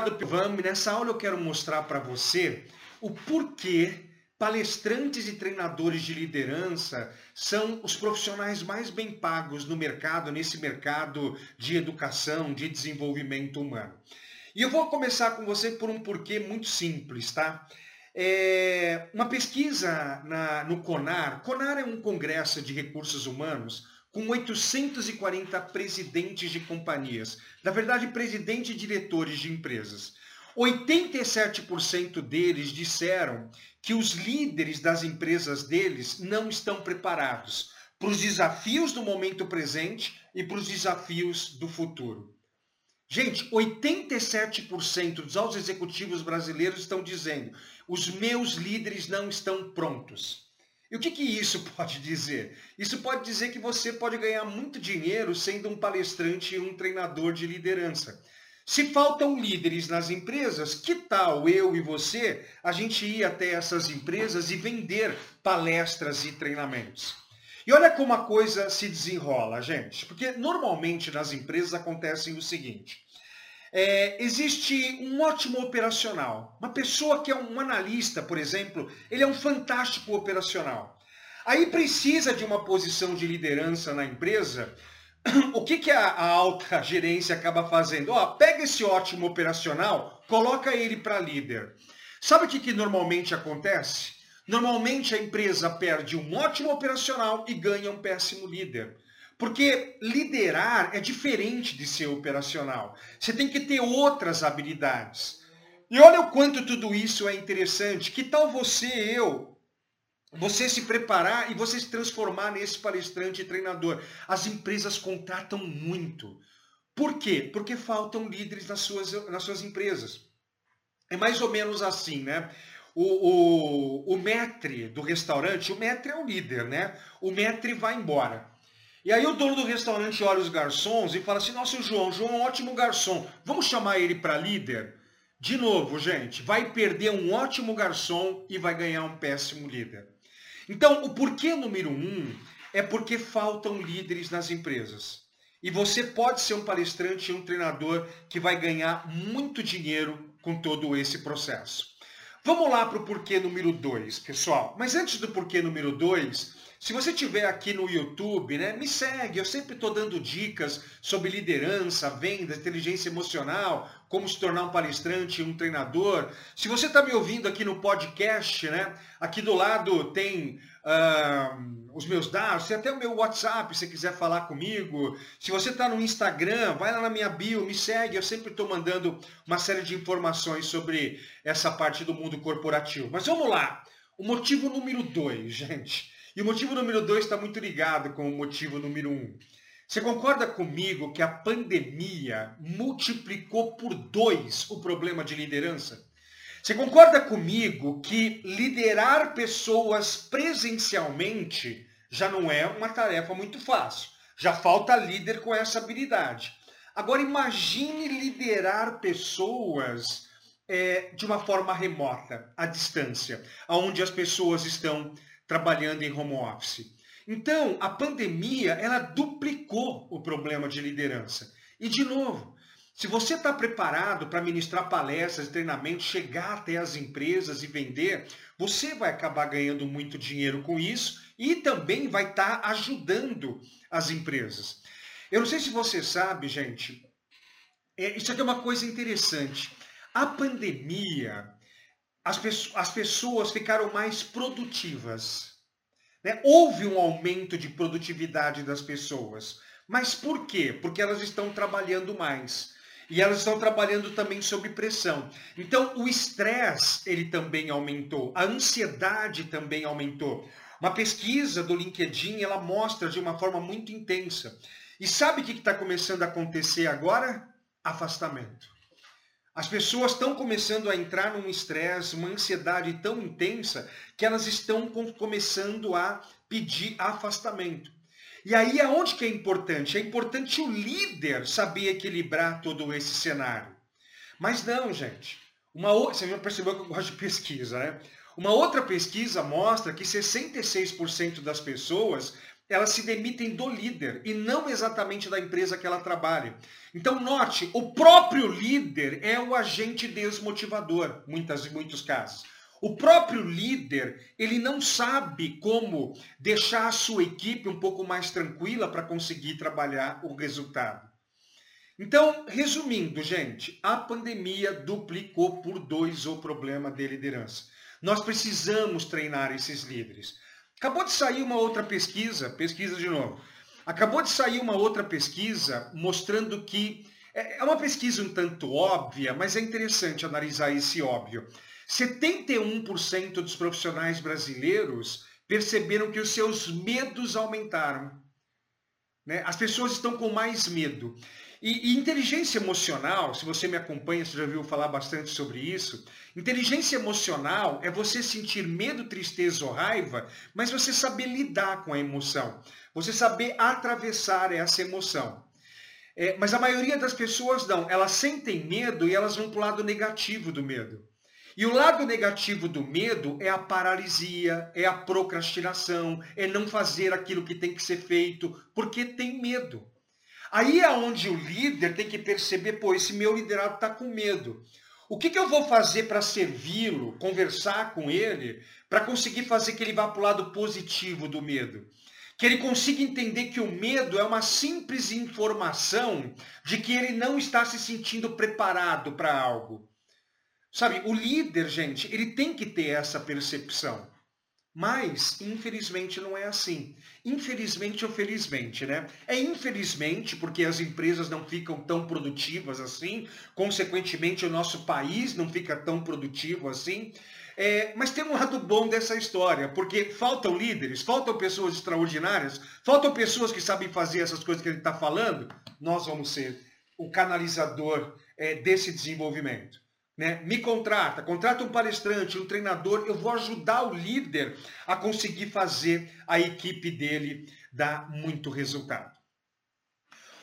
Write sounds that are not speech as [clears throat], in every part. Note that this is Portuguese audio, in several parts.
Vamos, nessa aula eu quero mostrar para você o porquê palestrantes e treinadores de liderança são os profissionais mais bem pagos no mercado, nesse mercado de educação, de desenvolvimento humano. E eu vou começar com você por um porquê muito simples, tá? É uma pesquisa na, no CONAR. CONAR é um congresso de recursos humanos com 840 presidentes de companhias. Na verdade, presidentes e diretores de empresas. 87% deles disseram que os líderes das empresas deles não estão preparados para os desafios do momento presente e para os desafios do futuro. Gente, 87% dos altos executivos brasileiros estão dizendo: os meus líderes não estão prontos. E o que, que isso [laughs] pode dizer? Isso pode dizer que você pode ganhar muito dinheiro sendo um palestrante e um treinador de liderança. Se faltam líderes nas empresas, que tal eu e você a gente ir até essas empresas e vender palestras e treinamentos? E olha como a coisa se desenrola, gente. Porque normalmente nas empresas acontece o seguinte. É, existe um ótimo operacional. Uma pessoa que é um analista, por exemplo, ele é um fantástico operacional. Aí precisa de uma posição de liderança na empresa. [clears throat] O que, que a, a alta [laughs] gerência acaba fazendo? Ó, pega esse ótimo operacional, coloca ele para líder. Sabe o que, que normalmente acontece? Normalmente a empresa perde um ótimo operacional e ganha um péssimo líder. Porque liderar é diferente de ser operacional. Você tem que ter outras habilidades. E olha o quanto tudo isso é interessante. Que tal você, eu, você se preparar e você se transformar nesse palestrante e treinador? As empresas contratam muito. Por quê? Porque faltam líderes nas suas, nas suas empresas. É mais ou menos assim, né? O, o, o maître do restaurante, o maître é o líder, né? O maître vai embora. E aí o dono do restaurante olha os garçons e fala assim, nossa, o João, o João é um ótimo garçom, vamos chamar ele para líder? De novo, gente, vai perder um ótimo garçom e vai ganhar um péssimo líder. Então, o porquê número um é porque faltam líderes nas empresas. E você pode ser um palestrante e um treinador que vai ganhar muito dinheiro com todo esse processo. Vamos lá para o porquê número dois, pessoal. Mas antes do porquê número dois, se você estiver aqui no YouTube, né, me segue. Eu sempre estou dando dicas sobre liderança, venda, inteligência emocional, como se tornar um palestrante, um treinador. Se você está me ouvindo aqui no podcast, né, aqui do lado tem uh, os meus dados, tem até o meu WhatsApp, se quiser falar comigo. Se você está no Instagram, vai lá na minha bio, me segue. Eu sempre estou mandando uma série de informações sobre essa parte do mundo corporativo. Mas vamos lá. O motivo número dois, [laughs] gente. E o motivo número dois está muito ligado com o motivo número um. Você concorda comigo que a pandemia multiplicou por dois o problema de liderança? Você concorda comigo que liderar pessoas presencialmente já não é uma tarefa muito fácil? Já falta líder com essa habilidade. Agora imagine liderar pessoas é, de uma forma remota, à distância, onde as pessoas estão trabalhando em home office. Então, a pandemia, ela duplicou o problema de liderança. E, de novo, se você está preparado para ministrar palestras, treinamentos, chegar até as empresas e vender, você vai acabar ganhando muito dinheiro com isso e também vai estar tá ajudando as empresas. Eu não sei se você sabe, gente, é, isso aqui é uma coisa interessante. A pandemia, as, as pessoas ficaram mais produtivas. Né? Houve um aumento de produtividade das pessoas. Mas por quê? Porque elas estão trabalhando mais. E elas estão trabalhando também sob pressão. Então, o estresse, ele também aumentou. A ansiedade também aumentou. Uma pesquisa do LinkedIn, ela mostra de uma forma muito intensa. E sabe o que está começando a acontecer agora? Afastamento. As pessoas estão começando a entrar num estresse, uma ansiedade tão intensa que elas estão começando a pedir afastamento. E aí aonde que é importante? É importante o líder saber equilibrar todo esse cenário. Mas não, gente. Uma outra, você já percebeu que eu gosto de pesquisa, né? Uma outra pesquisa mostra que 66% das pessoas elas se demitem do líder e não exatamente da empresa que ela trabalha. Então, note, o próprio líder é o agente desmotivador, muitas e muitos casos. O próprio líder, ele não sabe como deixar a sua equipe um pouco mais tranquila para conseguir trabalhar o resultado. Então, resumindo, gente, a pandemia duplicou por dois o problema de liderança. Nós precisamos treinar esses líderes. Acabou de sair uma outra pesquisa, pesquisa de novo. Acabou de sair uma outra pesquisa mostrando que é, é uma pesquisa um tanto óbvia, mas é interessante analisar esse óbvio. 71% dos profissionais brasileiros perceberam que os seus medos aumentaram. Né? As pessoas estão com mais medo. E, e, inteligência emocional, se você me acompanha, você já ouviu falar bastante sobre isso. Inteligência emocional é você sentir medo, tristeza ou raiva, mas você saber lidar com a emoção. Você saber atravessar essa emoção. É, mas a maioria das pessoas não. Elas sentem medo e elas vão para o lado negativo do medo. E o lado negativo do medo é a paralisia, é a procrastinação, é não fazer aquilo que tem que ser feito, porque tem medo. Aí é onde o líder tem que perceber, pô, esse meu liderado está com medo. O que, que eu vou fazer para servi-lo, conversar com ele, para conseguir fazer que ele vá para o lado positivo do medo? Que ele consiga entender que o medo é uma simples informação de que ele não está se sentindo preparado para algo. Sabe, o líder, gente, ele tem que ter essa percepção. Mas, infelizmente, não é assim. Infelizmente ou felizmente, né? É infelizmente porque as empresas não ficam tão produtivas assim, consequentemente o nosso país não fica tão produtivo assim. É, mas tem um lado bom dessa história, porque faltam líderes, faltam pessoas extraordinárias, faltam pessoas que sabem fazer essas coisas que gente está falando. Nós vamos ser o canalizador é, desse desenvolvimento. Né? Me contrata, contrata um palestrante, um treinador, eu vou ajudar o líder a conseguir fazer a equipe dele dar muito resultado.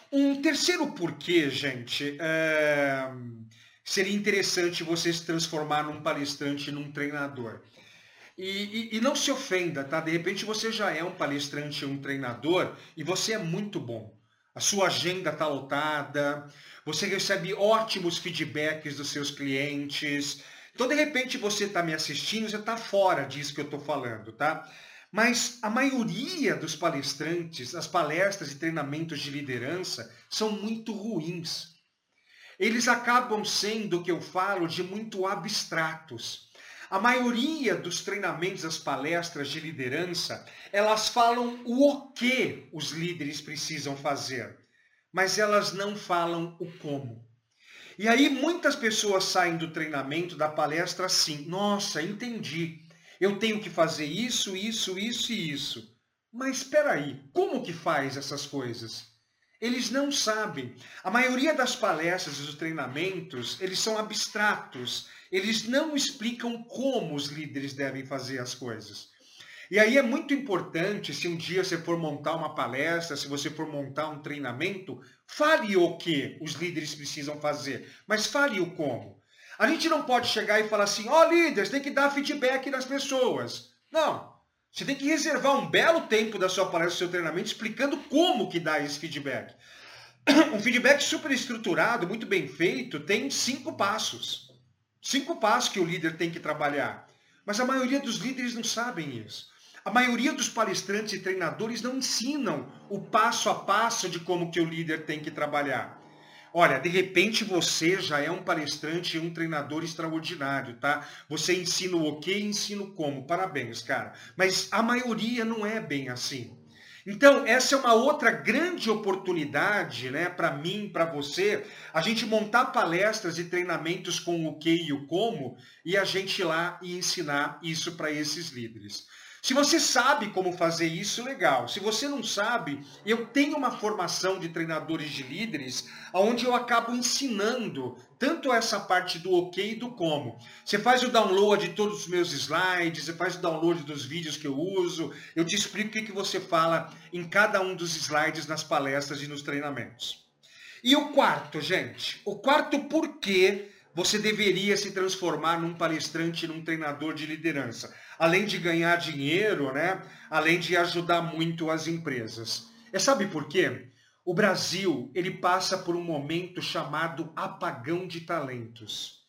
Um terceiro porquê, gente, é... seria interessante você se transformar num palestrante, num treinador. E, e, e, não se ofenda, tá? De repente você já é um palestrante, um treinador e você é muito bom. A sua agenda está lotada, você recebe ótimos feedbacks dos seus clientes. Então, de repente, você está me assistindo, você está fora disso que eu estou falando, tá? Mas a maioria dos palestrantes, as palestras e treinamentos de liderança são muito ruins. Eles acabam sendo, o que eu falo, de muito abstratos. A maioria dos treinamentos, as palestras de liderança, elas falam o que os líderes precisam fazer mas elas não falam o como. E aí muitas pessoas saem do treinamento, da palestra assim, nossa, entendi. Eu tenho que fazer isso, isso, isso e isso. Mas espera aí, como que faz essas coisas? Eles não sabem. A maioria das palestras e dos treinamentos, eles são abstratos. Eles não explicam como os líderes devem fazer as coisas. E aí é muito importante, se um dia você for montar uma palestra, se você for montar um treinamento, fale o que os líderes precisam fazer, mas fale o como. A gente não pode chegar e falar assim, ó oh, líderes, tem que dar feedback nas pessoas. Não. Você tem que reservar um belo tempo da sua palestra, do seu treinamento, explicando como que dá esse feedback. Um feedback super estruturado, muito bem feito, tem cinco passos. Cinco passos que o líder tem que trabalhar. Mas a maioria dos líderes não sabem isso. A maioria dos palestrantes e treinadores não ensinam o passo a passo de como que o líder tem que trabalhar. Olha, de repente você já é um palestrante e um treinador extraordinário, tá? Você ensina o que, ensina o como. Parabéns, cara. Mas a maioria não é bem assim. Então, essa é uma outra grande oportunidade, né, para mim, para você, a gente montar palestras e treinamentos com o que e o como e a gente ir lá e ensinar isso para esses líderes. Se você sabe como fazer isso, legal. Se você não sabe, eu tenho uma formação de treinadores de líderes, onde eu acabo ensinando tanto essa parte do ok e do como. Você faz o download de todos os meus slides, você faz o download dos vídeos que eu uso, eu te explico o que, que você fala em cada um dos slides nas palestras e nos treinamentos. E o quarto, gente, o quarto porquê você deveria se transformar num palestrante, num treinador de liderança. Além de ganhar dinheiro, né? Além de ajudar muito as empresas. E sabe por quê? O Brasil, ele passa por um momento chamado apagão de talentos.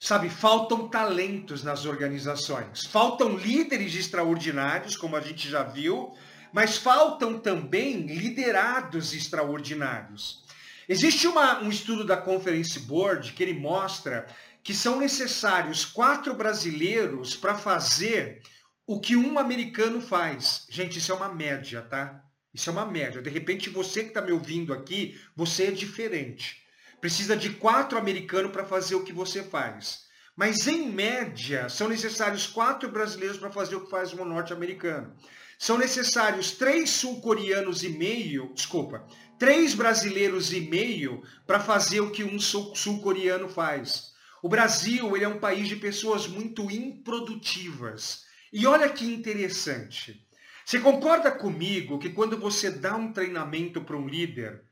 Sabe, faltam talentos nas organizações. Faltam líderes extraordinários, como a gente já viu, mas faltam também liderados extraordinários. Existe uma, um estudo da Conference Board que ele mostra que são necessários quatro brasileiros para fazer o que um americano faz. Gente, isso é uma média, tá? Isso é uma média. De repente, você que está me ouvindo aqui, você é diferente. Precisa de quatro americanos para fazer o que você faz. Mas, em média, são necessários quatro brasileiros para fazer o que faz um norte-americano. São necessários três sul-coreanos e meio, desculpa, três brasileiros e meio para fazer o que um sul-coreano faz. O Brasil ele é um país de pessoas muito improdutivas. E olha que interessante. Você concorda comigo que quando você dá um treinamento para um líder,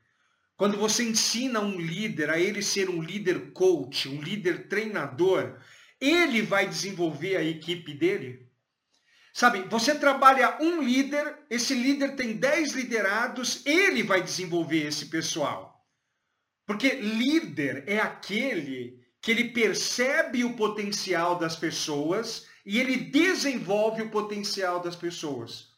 quando você ensina um líder a ele ser um líder coach, um líder treinador, ele vai desenvolver a equipe dele? Sabe, você trabalha um líder, esse líder tem 10 liderados, ele vai desenvolver esse pessoal. Porque líder é aquele que ele percebe o potencial das pessoas e ele desenvolve o potencial das pessoas.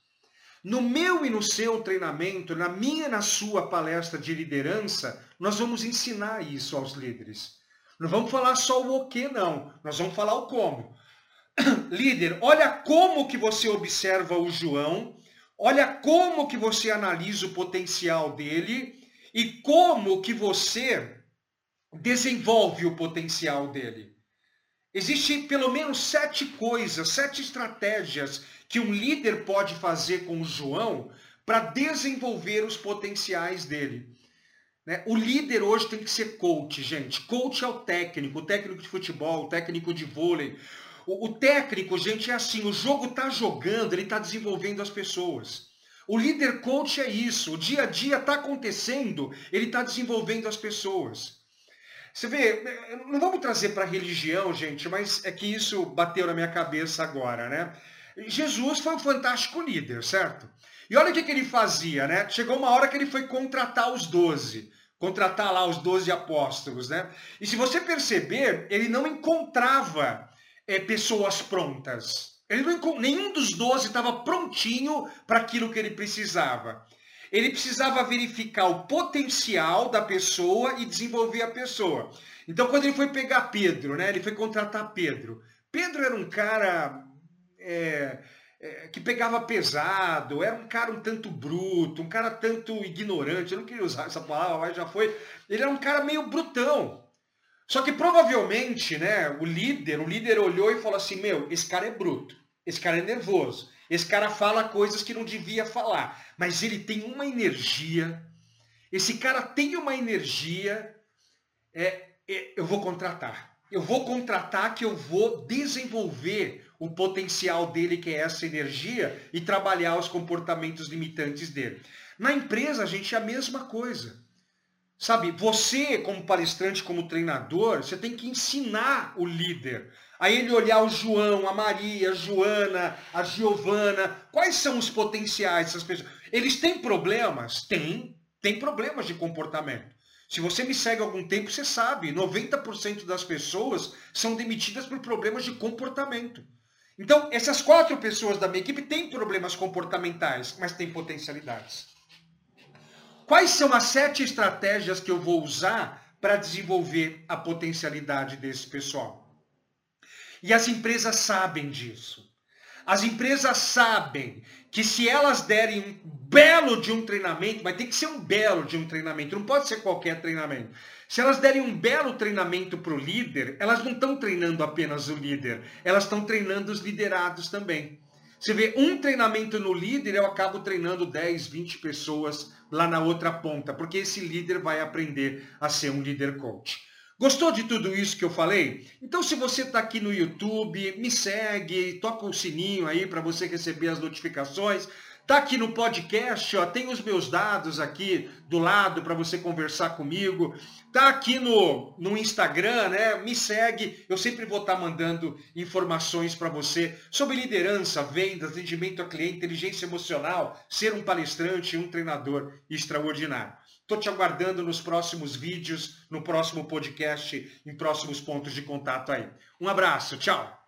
No meu e no seu treinamento, na minha e na sua palestra de liderança, nós vamos ensinar isso aos líderes. Não vamos falar só o o que, não. Nós vamos falar o como. [clears throat] Líder, olha como que você observa o João, olha como que você analisa o potencial dele e como que você desenvolve o potencial dele. Existem pelo menos sete coisas, sete estratégias que um líder pode fazer com o João para desenvolver os potenciais dele. Né? O líder hoje tem que ser coach, gente. Coach é o técnico, o técnico de futebol, o técnico de vôlei. O, o técnico, gente, é assim, o jogo está jogando, ele está desenvolvendo as pessoas. O líder coach é isso, o dia a dia está acontecendo, ele está desenvolvendo as pessoas. Você vê, não vamos trazer para a religião, gente, mas é que isso bateu na minha cabeça agora, né? Jesus foi um fantástico líder, certo? E olha o que, que ele fazia, né? Chegou uma hora que ele foi contratar os doze, contratar lá os doze apóstolos, né? E se você perceber, ele não encontrava é, pessoas prontas. Ele não, nenhum dos doze estava prontinho para aquilo que ele precisava. Ele precisava verificar o potencial da pessoa e desenvolver a pessoa. Então, quando ele foi pegar Pedro, né, ele foi contratar Pedro. Pedro era um cara é, é, que pegava pesado, era um cara um tanto bruto, um cara tanto ignorante. Eu não queria usar essa palavra, mas já foi. Ele era um cara meio brutão. Só que provavelmente, né, o líder, o líder olhou e falou assim: "Meu, esse cara é bruto. Esse cara é nervoso. Esse cara fala coisas que não devia falar, mas ele tem uma energia. Esse cara tem uma energia. É, é, eu vou contratar. Eu vou contratar que eu vou desenvolver o potencial dele, que é essa energia, e trabalhar os comportamentos limitantes dele. Na empresa, a gente é a mesma coisa. Sabe, você como palestrante, como treinador, você tem que ensinar o líder. A ele olhar o João, a Maria, a Joana, a Giovana. Quais são os potenciais dessas pessoas? Eles têm problemas? Tem. Tem problemas de comportamento. Se você me segue há algum tempo, você sabe, 90% das pessoas são demitidas por problemas de comportamento. Então, essas quatro pessoas da minha equipe têm problemas comportamentais, mas têm potencialidades. Quais são as sete estratégias que eu vou usar para desenvolver a potencialidade desse pessoal? E as empresas sabem disso. As empresas sabem que se elas derem um belo de um treinamento, vai ter que ser um belo de um treinamento, não pode ser qualquer treinamento. Se elas derem um belo treinamento para o líder, elas não estão treinando apenas o líder, elas estão treinando os liderados também. Você vê um treinamento no líder, eu acabo treinando 10, 20 pessoas lá na outra ponta, porque esse líder vai aprender a ser um líder coach. Gostou de tudo isso que eu falei? Então, se você está aqui no YouTube, me segue, toca o sininho aí para você receber as notificações. Tá aqui no podcast, ó, tem os meus dados aqui do lado para você conversar comigo. Tá aqui no, no Instagram, né? Me segue, eu sempre vou estar tá mandando informações para você sobre liderança, vendas, atendimento a cliente, inteligência emocional, ser um palestrante, um treinador extraordinário. Estou te aguardando nos próximos vídeos, no próximo podcast, em próximos pontos de contato aí. Um abraço, tchau!